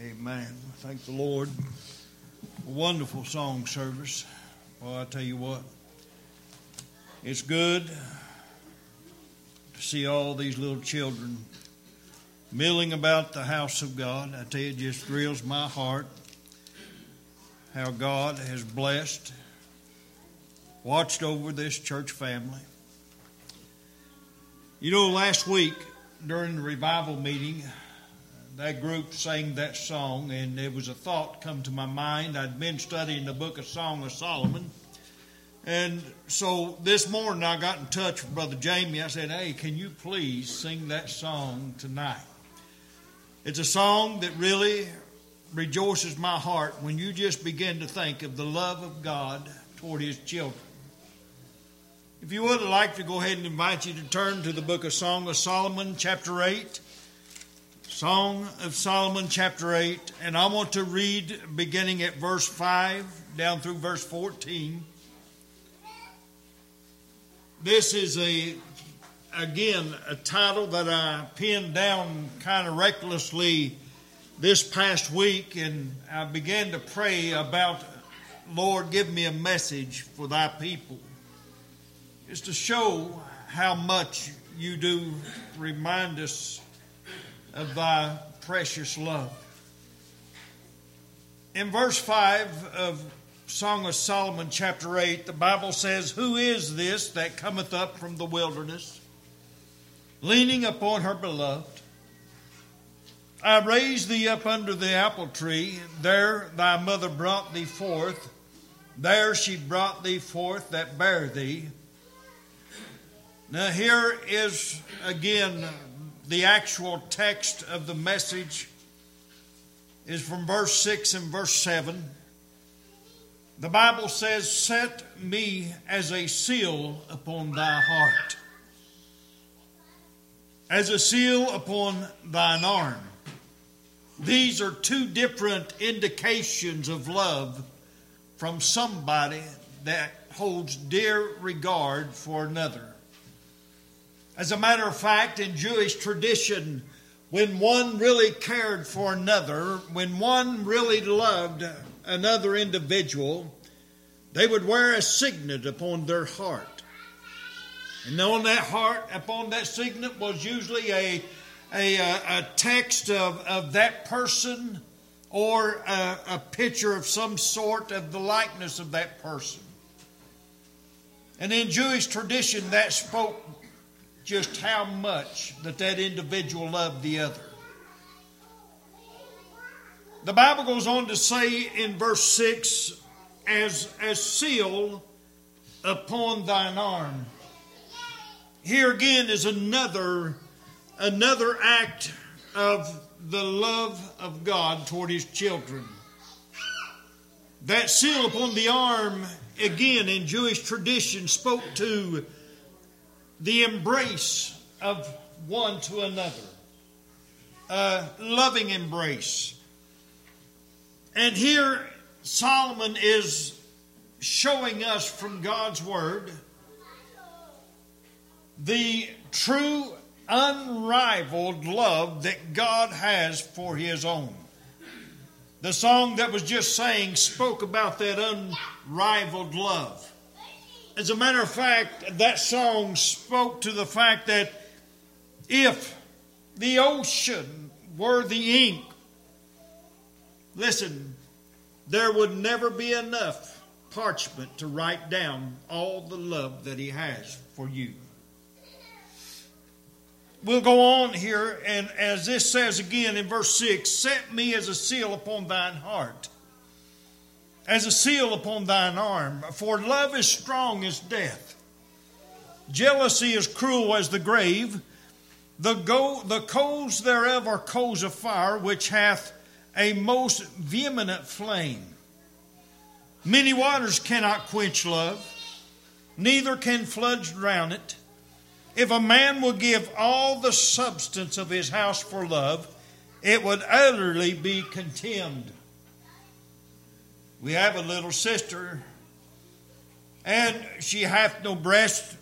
Amen. Thank the Lord. A wonderful song service. Well, I tell you what, it's good to see all these little children milling about the house of God. I tell you, it just thrills my heart how God has blessed, watched over this church family. You know, last week during the revival meeting, that group sang that song, and there was a thought come to my mind. I'd been studying the book of Song of Solomon. And so this morning I got in touch with Brother Jamie. I said, Hey, can you please sing that song tonight? It's a song that really rejoices my heart when you just begin to think of the love of God toward His children. If you would, I'd like to go ahead and invite you to turn to the book of Song of Solomon, chapter 8. Song of Solomon, chapter 8, and I want to read beginning at verse 5 down through verse 14. This is a, again, a title that I pinned down kind of recklessly this past week, and I began to pray about, Lord, give me a message for thy people. It's to show how much you do remind us of thy precious love. In verse 5 of Song of Solomon, chapter 8, the Bible says, Who is this that cometh up from the wilderness, leaning upon her beloved? I raised thee up under the apple tree, there thy mother brought thee forth, there she brought thee forth that bare thee. Now, here is again the actual text of the message is from verse 6 and verse 7. The Bible says, Set me as a seal upon thy heart, as a seal upon thine arm. These are two different indications of love from somebody that holds dear regard for another. As a matter of fact, in Jewish tradition, when one really cared for another, when one really loved another individual, they would wear a signet upon their heart. And on that heart, upon that signet, was usually a, a, a text of, of that person or a, a picture of some sort of the likeness of that person. And in Jewish tradition, that spoke just how much that that individual loved the other. The Bible goes on to say in verse 6 as, as seal upon thine arm. Here again is another, another act of the love of God toward his children. That seal upon the arm, again in Jewish tradition, spoke to the embrace of one to another, a loving embrace. And here Solomon is showing us from God's Word the true, unrivaled love that God has for His own. The song that was just saying spoke about that unrivaled love. As a matter of fact, that song spoke to the fact that if the ocean were the ink, listen, there would never be enough parchment to write down all the love that He has for you. We'll go on here, and as this says again in verse 6 Set me as a seal upon thine heart as a seal upon thine arm. For love is strong as death. Jealousy is cruel as the grave. The, go, the coals thereof are coals of fire, which hath a most vehement flame. Many waters cannot quench love, neither can floods drown it. If a man will give all the substance of his house for love, it would utterly be contemned. We have a little sister, and she hath no breast.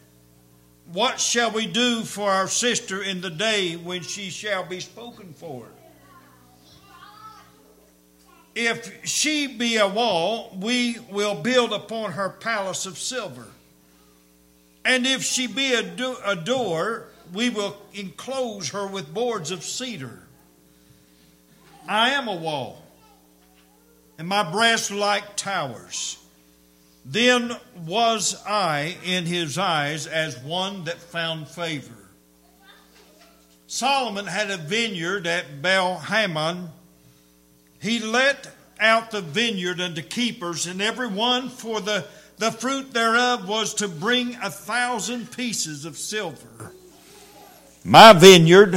What shall we do for our sister in the day when she shall be spoken for? if she be a wall, we will build upon her palace of silver. And if she be a, do- a door, we will enclose her with boards of cedar. I am a wall, and my breasts like towers. Then was I in his eyes as one that found favor. Solomon had a vineyard at Baal Hamon. He let out the vineyard unto keepers, and every one for the, the fruit thereof was to bring a thousand pieces of silver. My vineyard,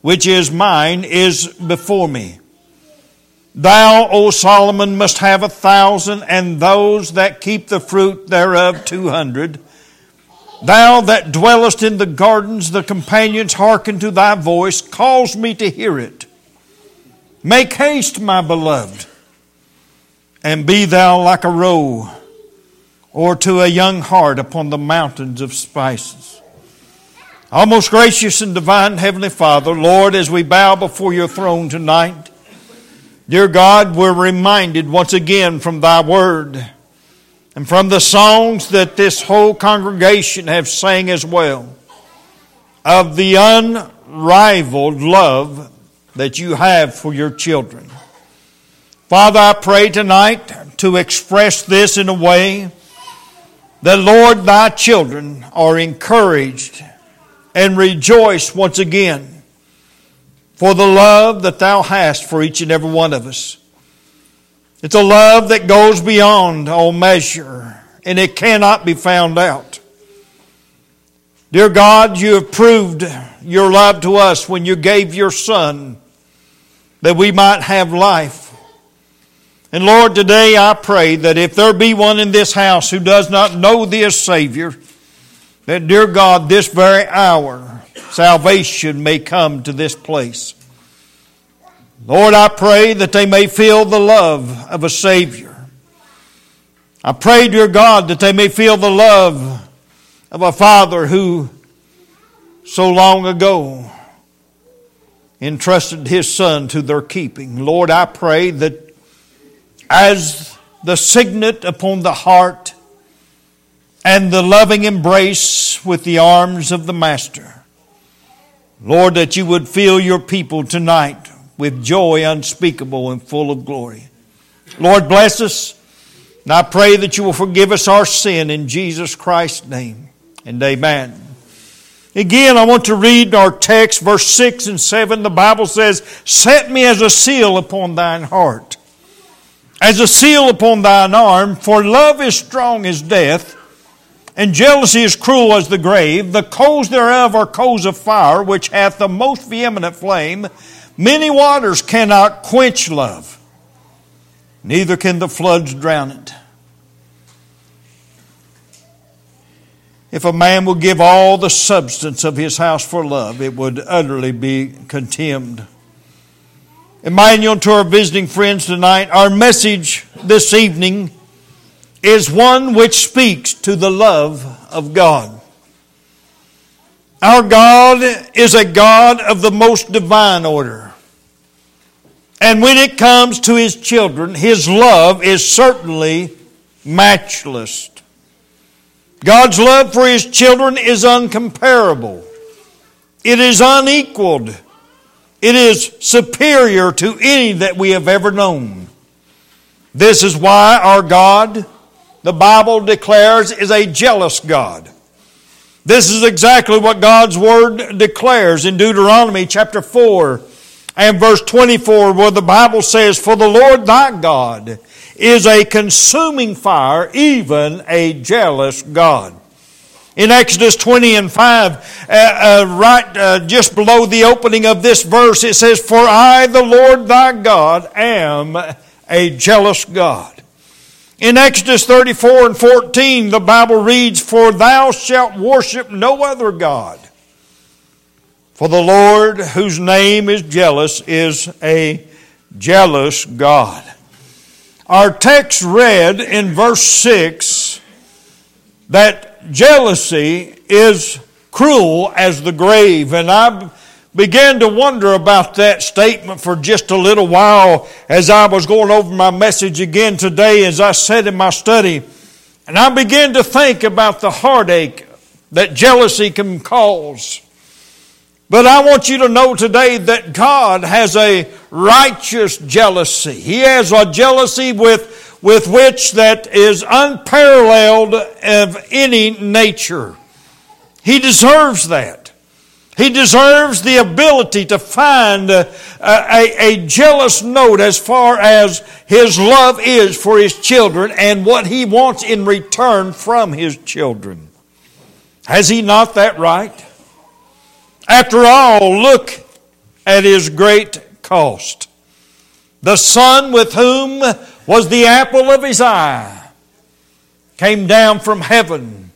which is mine, is before me. Thou, O Solomon, must have a thousand, and those that keep the fruit thereof two hundred. Thou that dwellest in the gardens, the companions hearken to thy voice, cause me to hear it. Make haste, my beloved, and be thou like a roe, or to a young hart upon the mountains of spices. Our most gracious and divine Heavenly Father, Lord, as we bow before your throne tonight, Dear God, we're reminded once again from thy word and from the songs that this whole congregation have sang as well of the unrivaled love that you have for your children. Father, I pray tonight to express this in a way that, Lord, thy children are encouraged and rejoice once again for the love that thou hast for each and every one of us. It's a love that goes beyond all measure, and it cannot be found out. Dear God, you have proved your love to us when you gave your Son that we might have life. And Lord, today I pray that if there be one in this house who does not know thee as Savior, that, dear God, this very hour, salvation may come to this place. Lord, I pray that they may feel the love of a Savior. I pray, dear God, that they may feel the love of a Father who so long ago entrusted His Son to their keeping. Lord, I pray that as the signet upon the heart and the loving embrace with the arms of the Master, Lord, that you would fill your people tonight with joy unspeakable and full of glory. Lord, bless us. And I pray that you will forgive us our sin in Jesus Christ's name. And amen. Again, I want to read our text, verse 6 and 7. The Bible says, Set me as a seal upon thine heart, as a seal upon thine arm, for love is strong as death and jealousy is cruel as the grave. The coals thereof are coals of fire, which hath the most vehement flame. Many waters cannot quench love, neither can the floods drown it. If a man will give all the substance of his house for love, it would utterly be contemned. Emmanuel, to our visiting friends tonight, our message this evening is one which speaks to the love of God. Our God is a God of the most divine order. And when it comes to His children, His love is certainly matchless. God's love for His children is uncomparable. It is unequaled. It is superior to any that we have ever known. This is why our God the Bible declares is a jealous God. This is exactly what God's Word declares in Deuteronomy chapter 4 and verse 24, where the Bible says, For the Lord thy God is a consuming fire, even a jealous God. In Exodus 20 and 5, uh, uh, right uh, just below the opening of this verse, it says, For I, the Lord thy God, am a jealous God. In Exodus 34 and 14, the Bible reads, For thou shalt worship no other God. For the Lord, whose name is jealous, is a jealous God. Our text read in verse 6 that jealousy is cruel as the grave. And I began to wonder about that statement for just a little while as I was going over my message again today as I sat in my study. And I began to think about the heartache that jealousy can cause. But I want you to know today that God has a righteous jealousy. He has a jealousy with, with which that is unparalleled of any nature. He deserves that. He deserves the ability to find uh, a, a, a, jealous note as far as his love is for his children and what he wants in return from his children. Has he not that right? After all, look at his great cost. The Son with whom was the apple of his eye came down from heaven.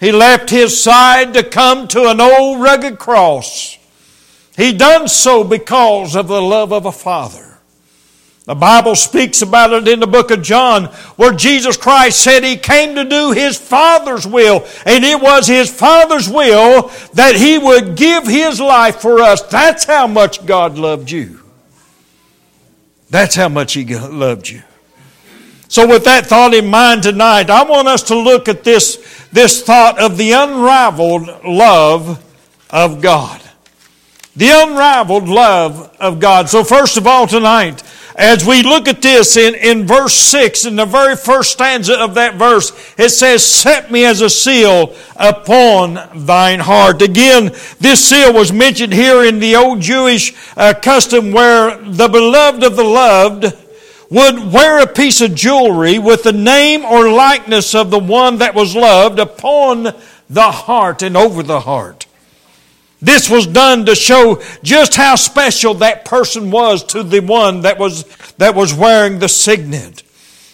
He left his side to come to an old rugged cross. He done so because of the love of a father. The Bible speaks about it in the book of John where Jesus Christ said he came to do his Father's will. And it was his Father's will that he would give his life for us. That's how much God loved you. That's how much he loved you. So with that thought in mind tonight, I want us to look at this, this thought of the unrivaled love of God. The unrivaled love of God. So first of all tonight, as we look at this in, in verse 6, in the very first stanza of that verse, it says, Set me as a seal upon thine heart. Again, this seal was mentioned here in the old Jewish uh, custom where the beloved of the loved would wear a piece of jewelry with the name or likeness of the one that was loved upon the heart and over the heart. This was done to show just how special that person was to the one that was, that was wearing the signet.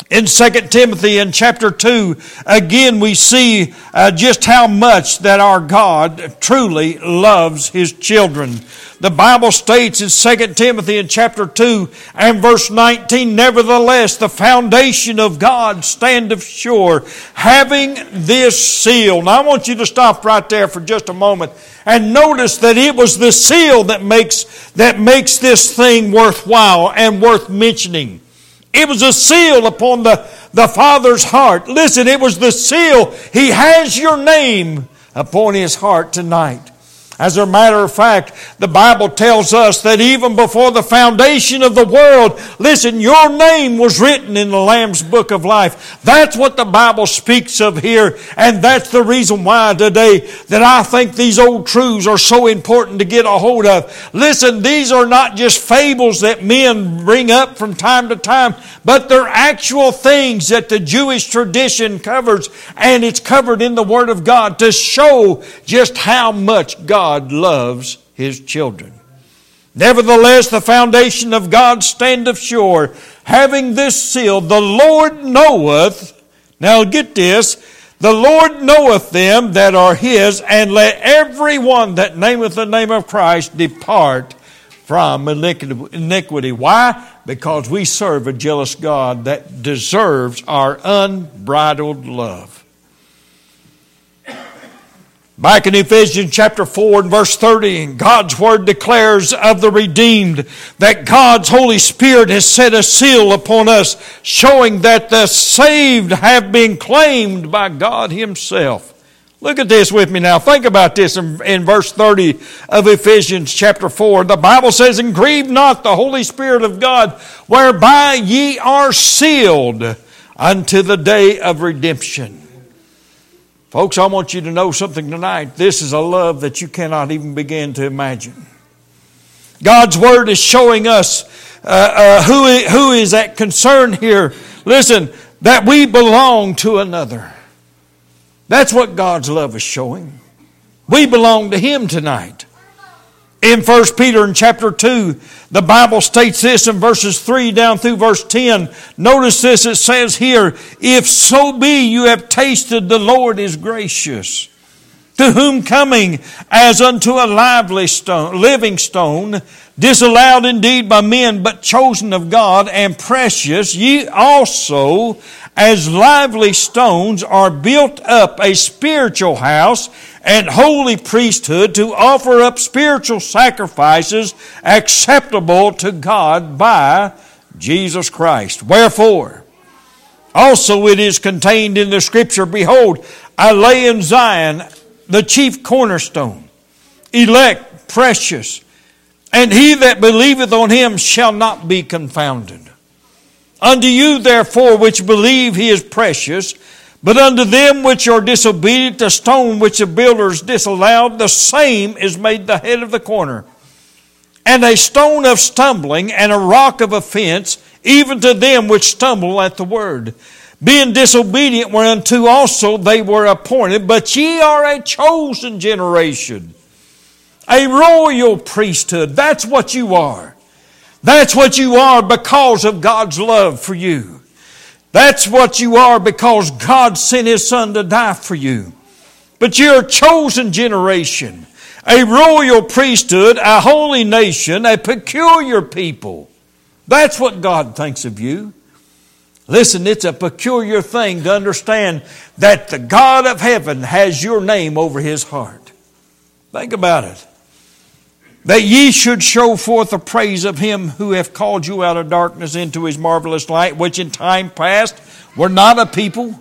In 2 Timothy in chapter 2, again we see uh, just how much that our God truly loves His children. The Bible states in 2 Timothy in chapter 2 and verse 19, Nevertheless, the foundation of God standeth sure, having this seal. Now I want you to stop right there for just a moment and notice that it was the seal that makes, that makes this thing worthwhile and worth mentioning. It was a seal upon the, the Father's heart. Listen, it was the seal. He has your name upon his heart tonight. As a matter of fact, the Bible tells us that even before the foundation of the world, listen, your name was written in the Lamb's book of life. That's what the Bible speaks of here, and that's the reason why today that I think these old truths are so important to get a hold of. Listen, these are not just fables that men bring up from time to time, but they're actual things that the Jewish tradition covers, and it's covered in the Word of God to show just how much God God loves his children. Nevertheless, the foundation of God standeth sure, having this seal, the Lord knoweth, now get this, the Lord knoweth them that are his, and let every one that nameth the name of Christ depart from iniquity. Why? Because we serve a jealous God that deserves our unbridled love. Back in Ephesians chapter 4 and verse 30, God's word declares of the redeemed that God's Holy Spirit has set a seal upon us, showing that the saved have been claimed by God Himself. Look at this with me now. Think about this in, in verse 30 of Ephesians chapter 4. The Bible says, And grieve not the Holy Spirit of God, whereby ye are sealed unto the day of redemption. Folks, I want you to know something tonight. This is a love that you cannot even begin to imagine. God's Word is showing us uh, uh, who, who is at concern here. Listen, that we belong to another. That's what God's love is showing. We belong to Him tonight. In 1 Peter in chapter 2, the Bible states this in verses 3 down through verse 10. Notice this, it says here, If so be you have tasted the Lord is gracious, to whom coming as unto a lively stone, living stone, disallowed indeed by men, but chosen of God and precious, ye also as lively stones are built up a spiritual house and holy priesthood to offer up spiritual sacrifices acceptable to God by Jesus Christ. Wherefore, also it is contained in the scripture, Behold, I lay in Zion the chief cornerstone, elect, precious, and he that believeth on him shall not be confounded. Unto you, therefore, which believe he is precious, but unto them which are disobedient, the stone which the builders disallowed, the same is made the head of the corner. And a stone of stumbling and a rock of offense, even to them which stumble at the word. Being disobedient whereunto also they were appointed, but ye are a chosen generation, a royal priesthood. That's what you are. That's what you are because of God's love for you. That's what you are because God sent His Son to die for you. But you're a chosen generation, a royal priesthood, a holy nation, a peculiar people. That's what God thinks of you. Listen, it's a peculiar thing to understand that the God of heaven has your name over his heart. Think about it that ye should show forth the praise of him who hath called you out of darkness into his marvelous light, which in time past were not a people.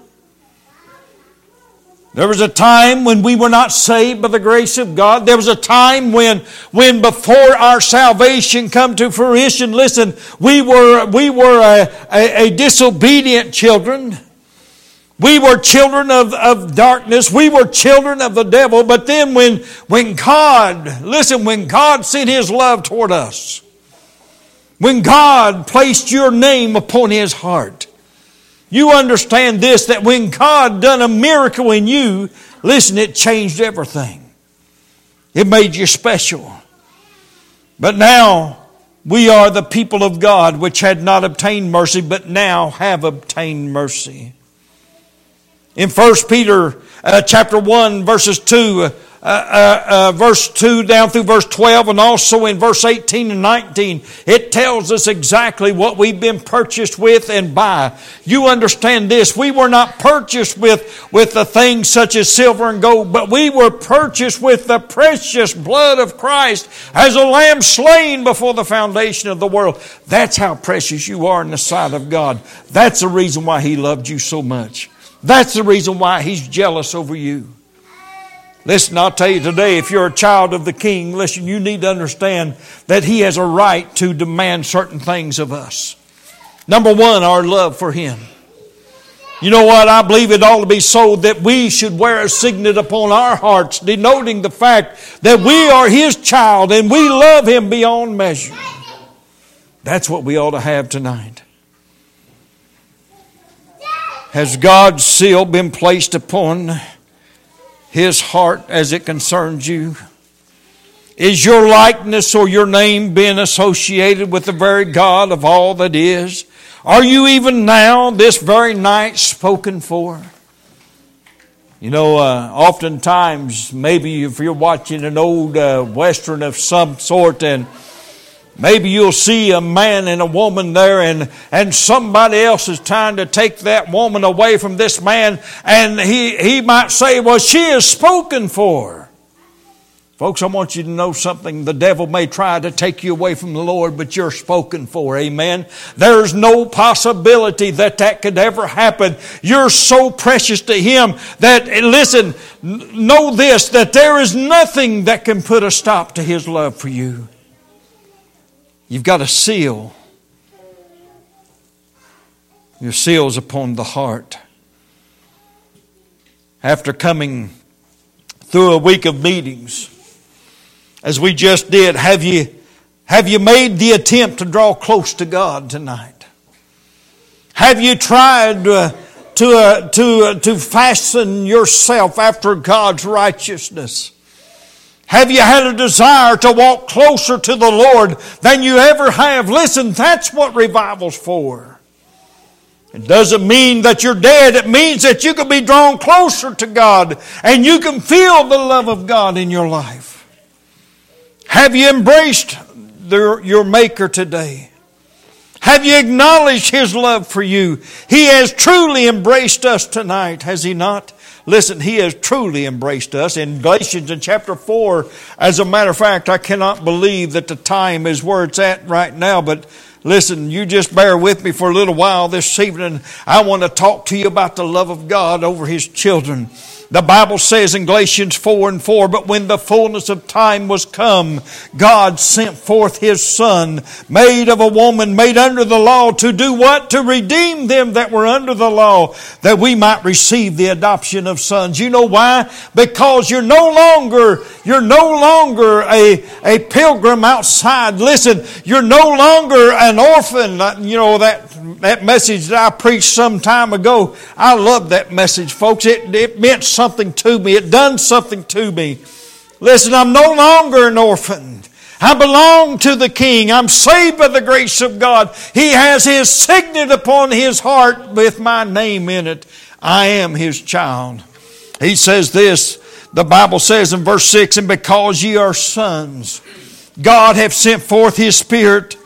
There was a time when we were not saved by the grace of God. There was a time when, when before our salvation come to fruition, listen, we were, we were a, a, a disobedient children. We were children of, of darkness. We were children of the devil. But then when, when God, listen, when God sent His love toward us, when God placed your name upon His heart, you understand this, that when God done a miracle in you, listen, it changed everything. It made you special. But now, we are the people of God which had not obtained mercy, but now have obtained mercy. In 1 Peter uh, chapter 1 verses 2, uh, uh, uh, verse 2 down through verse 12 and also in verse 18 and 19, it tells us exactly what we've been purchased with and by. You understand this. We were not purchased with, with the things such as silver and gold, but we were purchased with the precious blood of Christ as a lamb slain before the foundation of the world. That's how precious you are in the sight of God. That's the reason why He loved you so much. That's the reason why he's jealous over you. Listen, I'll tell you today, if you're a child of the king, listen, you need to understand that he has a right to demand certain things of us. Number one, our love for him. You know what? I believe it ought to be so that we should wear a signet upon our hearts, denoting the fact that we are his child and we love him beyond measure. That's what we ought to have tonight. Has God's seal been placed upon his heart as it concerns you? Is your likeness or your name being associated with the very God of all that is? Are you even now, this very night, spoken for? You know, uh, oftentimes, maybe if you're watching an old uh, Western of some sort and Maybe you'll see a man and a woman there and, and somebody else is trying to take that woman away from this man and he, he might say, well, she is spoken for. Folks, I want you to know something. The devil may try to take you away from the Lord, but you're spoken for. Amen. There's no possibility that that could ever happen. You're so precious to Him that, listen, know this, that there is nothing that can put a stop to His love for you. You've got a seal. Your seal's upon the heart. After coming through a week of meetings, as we just did, have you, have you made the attempt to draw close to God tonight? Have you tried uh, to, uh, to, uh, to fasten yourself after God's righteousness? Have you had a desire to walk closer to the Lord than you ever have? Listen, that's what revival's for. It doesn't mean that you're dead. It means that you can be drawn closer to God and you can feel the love of God in your life. Have you embraced the, your Maker today? Have you acknowledged His love for you? He has truly embraced us tonight, has He not? Listen, He has truly embraced us. In Galatians in chapter 4, as a matter of fact, I cannot believe that the time is where it's at right now, but Listen, you just bear with me for a little while this evening. I want to talk to you about the love of God over His children. The Bible says in Galatians 4 and 4, but when the fullness of time was come, God sent forth His Son, made of a woman, made under the law, to do what? To redeem them that were under the law, that we might receive the adoption of sons. You know why? Because you're no longer, you're no longer a, a pilgrim outside. Listen, you're no longer an orphan. You know, that that message that I preached some time ago, I love that message, folks. It, it meant something to me. It done something to me. Listen, I'm no longer an orphan. I belong to the King. I'm saved by the grace of God. He has His signet upon His heart with my name in it. I am His child. He says this, the Bible says in verse 6, and because ye are sons, God hath sent forth His Spirit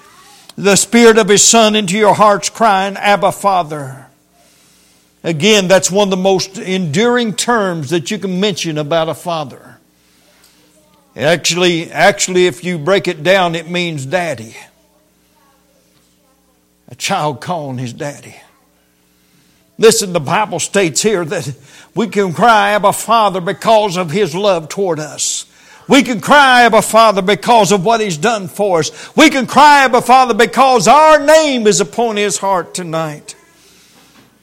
the Spirit of His Son into your hearts, crying, Abba, Father. Again, that's one of the most enduring terms that you can mention about a father. Actually, actually, if you break it down, it means daddy. A child calling his daddy. Listen, the Bible states here that we can cry, Abba, Father, because of his love toward us. We can cry, Abba Father, because of what He's done for us. We can cry, Abba Father, because our name is upon His heart tonight.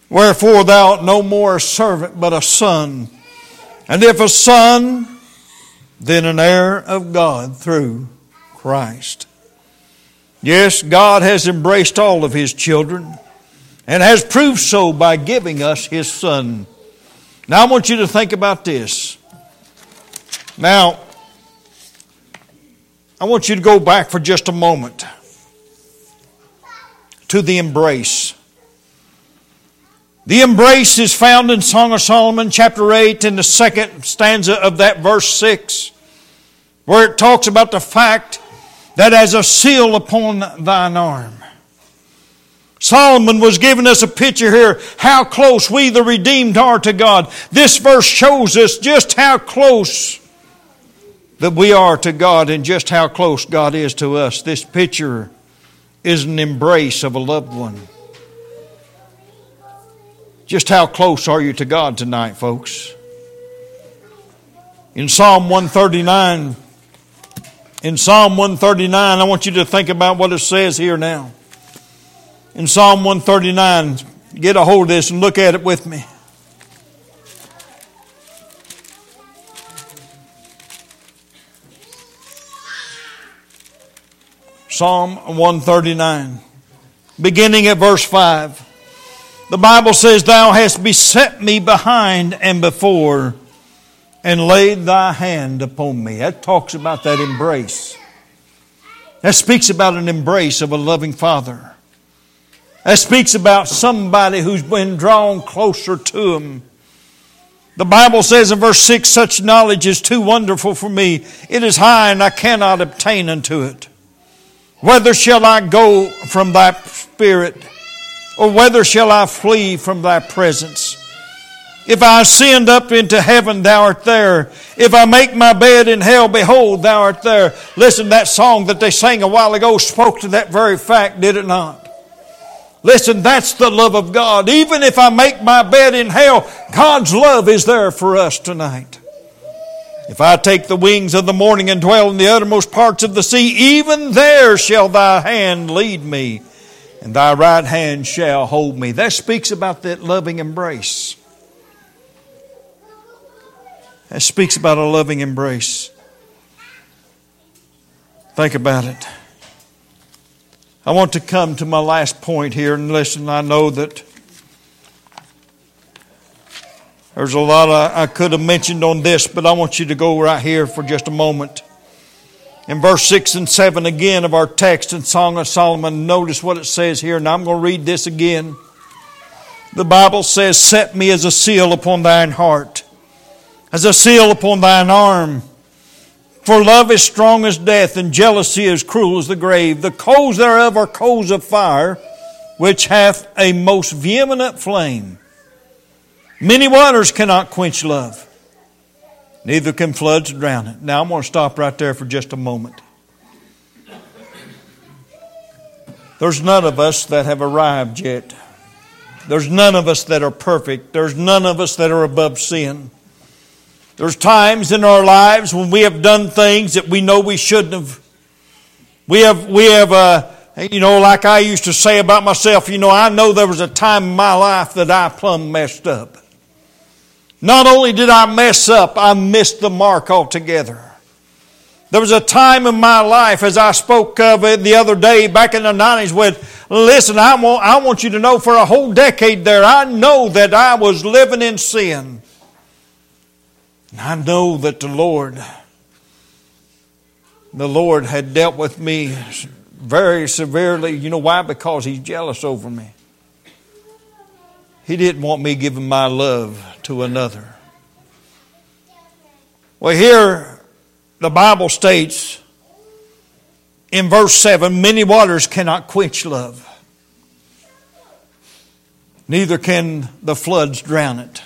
Wherefore thou art no more a servant, but a son. And if a son, then an heir of God through Christ. Yes, God has embraced all of His children and has proved so by giving us His Son. Now I want you to think about this. Now, I want you to go back for just a moment to the embrace. The embrace is found in Song of Solomon, chapter 8, in the second stanza of that verse 6, where it talks about the fact that as a seal upon thine arm. Solomon was giving us a picture here how close we, the redeemed, are to God. This verse shows us just how close that we are to God and just how close God is to us. This picture is an embrace of a loved one. Just how close are you to God tonight, folks? In Psalm 139, in Psalm 139, I want you to think about what it says here now. In Psalm 139, get a hold of this and look at it with me. Psalm 139, beginning at verse 5. The Bible says, Thou hast beset me behind and before, and laid thy hand upon me. That talks about that embrace. That speaks about an embrace of a loving father. That speaks about somebody who's been drawn closer to him. The Bible says in verse 6 such knowledge is too wonderful for me. It is high and I cannot obtain unto it. Whither shall I go from thy spirit? Or whether shall I flee from thy presence? If I ascend up into heaven, thou art there. If I make my bed in hell, behold, thou art there. Listen, that song that they sang a while ago spoke to that very fact, did it not? Listen, that's the love of God. Even if I make my bed in hell, God's love is there for us tonight. If I take the wings of the morning and dwell in the uttermost parts of the sea, even there shall thy hand lead me, and thy right hand shall hold me. That speaks about that loving embrace. That speaks about a loving embrace. Think about it. I want to come to my last point here, and listen, I know that There's a lot I could have mentioned on this, but I want you to go right here for just a moment. In verse 6 and 7 again of our text in Song of Solomon, notice what it says here, and I'm going to read this again. The Bible says, Set me as a seal upon thine heart, as a seal upon thine arm. For love is strong as death, and jealousy is cruel as the grave. The coals thereof are coals of fire, which hath a most vehement flame. Many waters cannot quench love. Neither can floods drown it. Now I'm going to stop right there for just a moment. There's none of us that have arrived yet. There's none of us that are perfect. There's none of us that are above sin. There's times in our lives when we have done things that we know we shouldn't have. We have, we have, uh, you know, like I used to say about myself, you know, I know there was a time in my life that I plumb messed up. Not only did I mess up, I missed the mark altogether. There was a time in my life, as I spoke of it the other day back in the 90s, when, listen, I want, I want you to know for a whole decade there, I know that I was living in sin. I know that the Lord, the Lord had dealt with me very severely. You know why? Because He's jealous over me. He didn't want me giving my love to another. Well, here the Bible states in verse 7 many waters cannot quench love, neither can the floods drown it.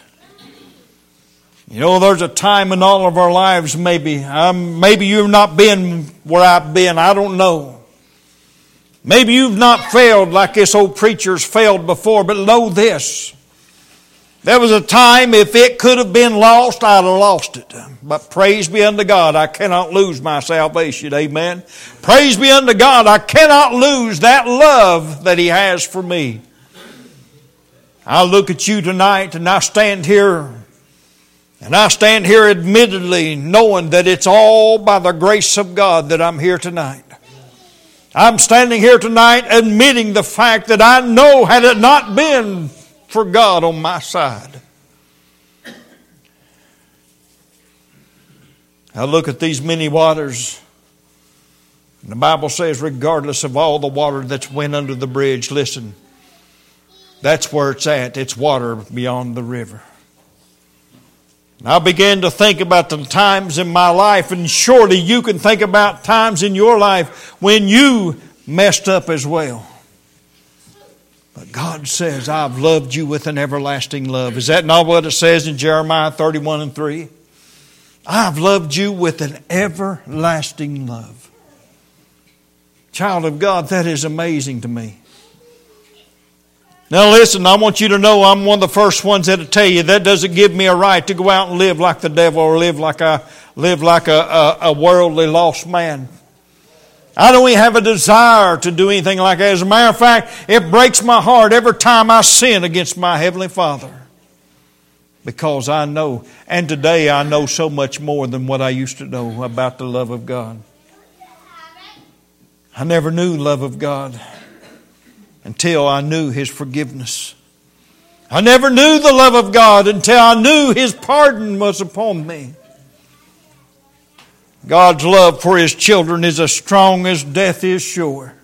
You know, there's a time in all of our lives, maybe, um, maybe you've not been where I've been, I don't know. Maybe you've not failed like this old preacher's failed before, but know this. There was a time if it could have been lost, I'd have lost it. But praise be unto God, I cannot lose my salvation. Amen. Praise be unto God, I cannot lose that love that He has for me. I look at you tonight and I stand here and I stand here admittedly knowing that it's all by the grace of God that I'm here tonight. I'm standing here tonight admitting the fact that I know had it not been for God on my side. I look at these many waters. and The Bible says, regardless of all the water that's went under the bridge, listen, that's where it's at. It's water beyond the river. And I began to think about the times in my life, and surely you can think about times in your life when you messed up as well. But God says, I've loved you with an everlasting love. Is that not what it says in Jeremiah 31 and 3? I've loved you with an everlasting love. Child of God, that is amazing to me. Now, listen, I want you to know I'm one of the first ones that'll tell you that doesn't give me a right to go out and live like the devil or live like I live like a, a, a worldly lost man. I don't even have a desire to do anything like that. As a matter of fact, it breaks my heart every time I sin against my Heavenly Father. Because I know, and today I know so much more than what I used to know about the love of God. I never knew love of God until I knew His forgiveness. I never knew the love of God until I knew His pardon was upon me. God's love for His children is as strong as death is sure.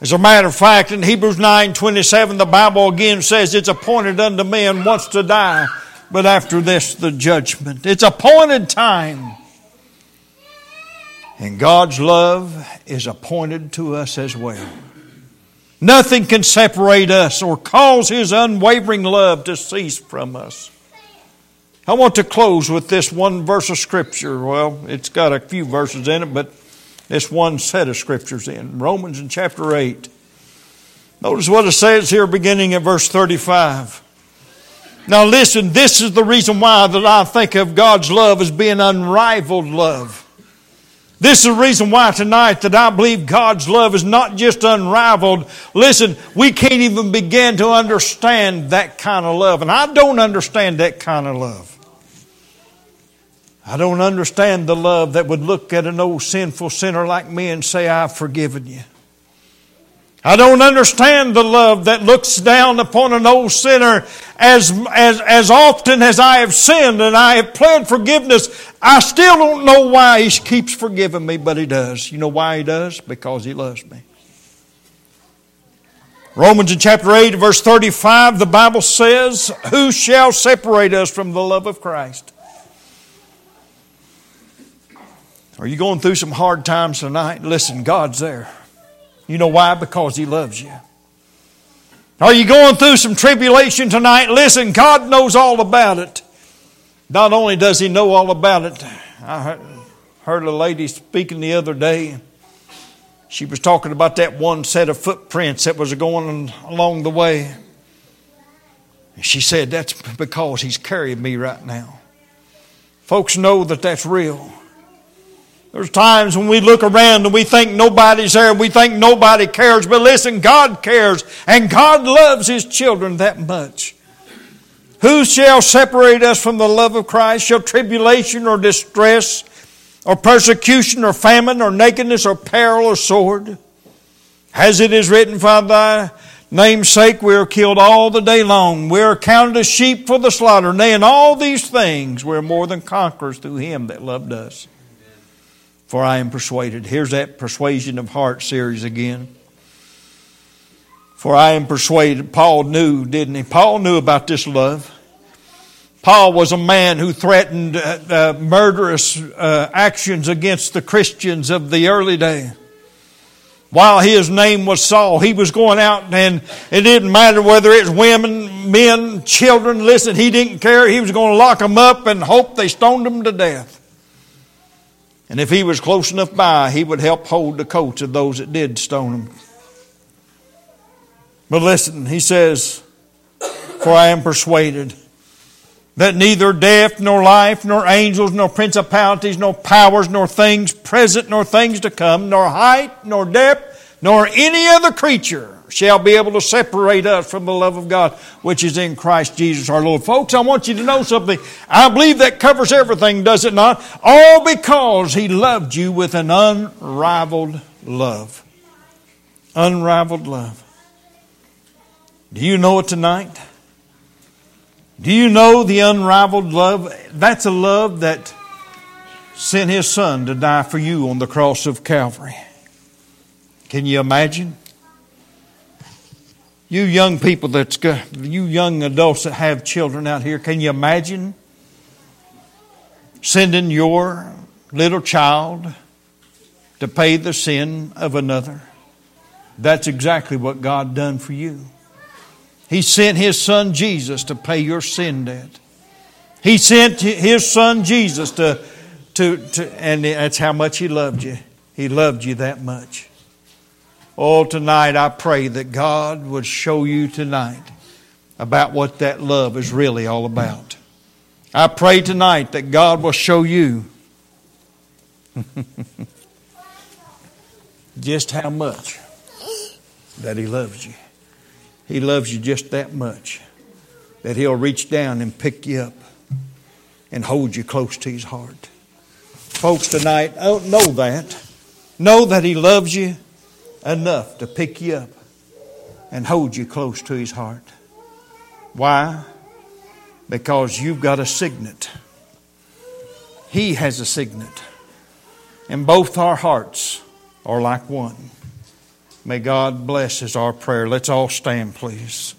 As a matter of fact, in Hebrews 9 27, the Bible again says it's appointed unto men once to die, but after this, the judgment. It's appointed time. And God's love is appointed to us as well. Nothing can separate us or cause His unwavering love to cease from us. I want to close with this one verse of Scripture. Well, it's got a few verses in it, but this one set of Scriptures in Romans in chapter 8. Notice what it says here beginning at verse 35. Now listen, this is the reason why that I think of God's love as being unrivaled love. This is the reason why tonight that I believe God's love is not just unrivaled. Listen, we can't even begin to understand that kind of love. And I don't understand that kind of love. I don't understand the love that would look at an old sinful sinner like me and say, I've forgiven you. I don't understand the love that looks down upon an old sinner as, as, as often as I have sinned and I have pled forgiveness. I still don't know why He keeps forgiving me, but He does. You know why He does? Because He loves me. Romans in chapter 8, verse 35, the Bible says, Who shall separate us from the love of Christ? Are you going through some hard times tonight? Listen, God's there. You know why? Because He loves you. Are you going through some tribulation tonight? Listen, God knows all about it. Not only does He know all about it, I heard a lady speaking the other day. She was talking about that one set of footprints that was going along the way. She said, That's because He's carrying me right now. Folks know that that's real. There's times when we look around and we think nobody's there, and we think nobody cares, but listen, God cares, and God loves His children that much. Who shall separate us from the love of Christ? Shall tribulation or distress or persecution or famine or nakedness or peril or sword? As it is written, for thy name's sake we are killed all the day long. We are counted as sheep for the slaughter. Nay, in all these things we are more than conquerors through him that loved us. For I am persuaded. Here's that persuasion of heart series again. For I am persuaded. Paul knew, didn't he? Paul knew about this love. Paul was a man who threatened uh, uh, murderous uh, actions against the Christians of the early day. While his name was Saul, he was going out and it didn't matter whether it's women, men, children. Listen, he didn't care. He was going to lock them up and hope they stoned them to death. And if he was close enough by, he would help hold the coats of those that did stone him. But listen, he says, For I am persuaded that neither death, nor life, nor angels, nor principalities, nor powers, nor things present, nor things to come, nor height, nor depth, nor any other creature shall be able to separate us from the love of God which is in Christ Jesus our Lord. Folks, I want you to know something. I believe that covers everything, does it not? All because He loved you with an unrivaled love. Unrivaled love. Do you know it tonight? Do you know the unrivaled love? That's a love that sent his son to die for you on the cross of Calvary. Can you imagine? You young people that's you young adults that have children out here, can you imagine sending your little child to pay the sin of another? That's exactly what God done for you. He sent His Son Jesus to pay your sin debt. He sent His Son Jesus to, to, to, and that's how much He loved you. He loved you that much. Oh, tonight I pray that God would show you tonight about what that love is really all about. I pray tonight that God will show you just how much that He loves you. He loves you just that much that He'll reach down and pick you up and hold you close to His heart. Folks, tonight, know that. Know that He loves you enough to pick you up and hold you close to His heart. Why? Because you've got a signet. He has a signet. And both our hearts are like one. May God bless is our prayer. Let's all stand, please.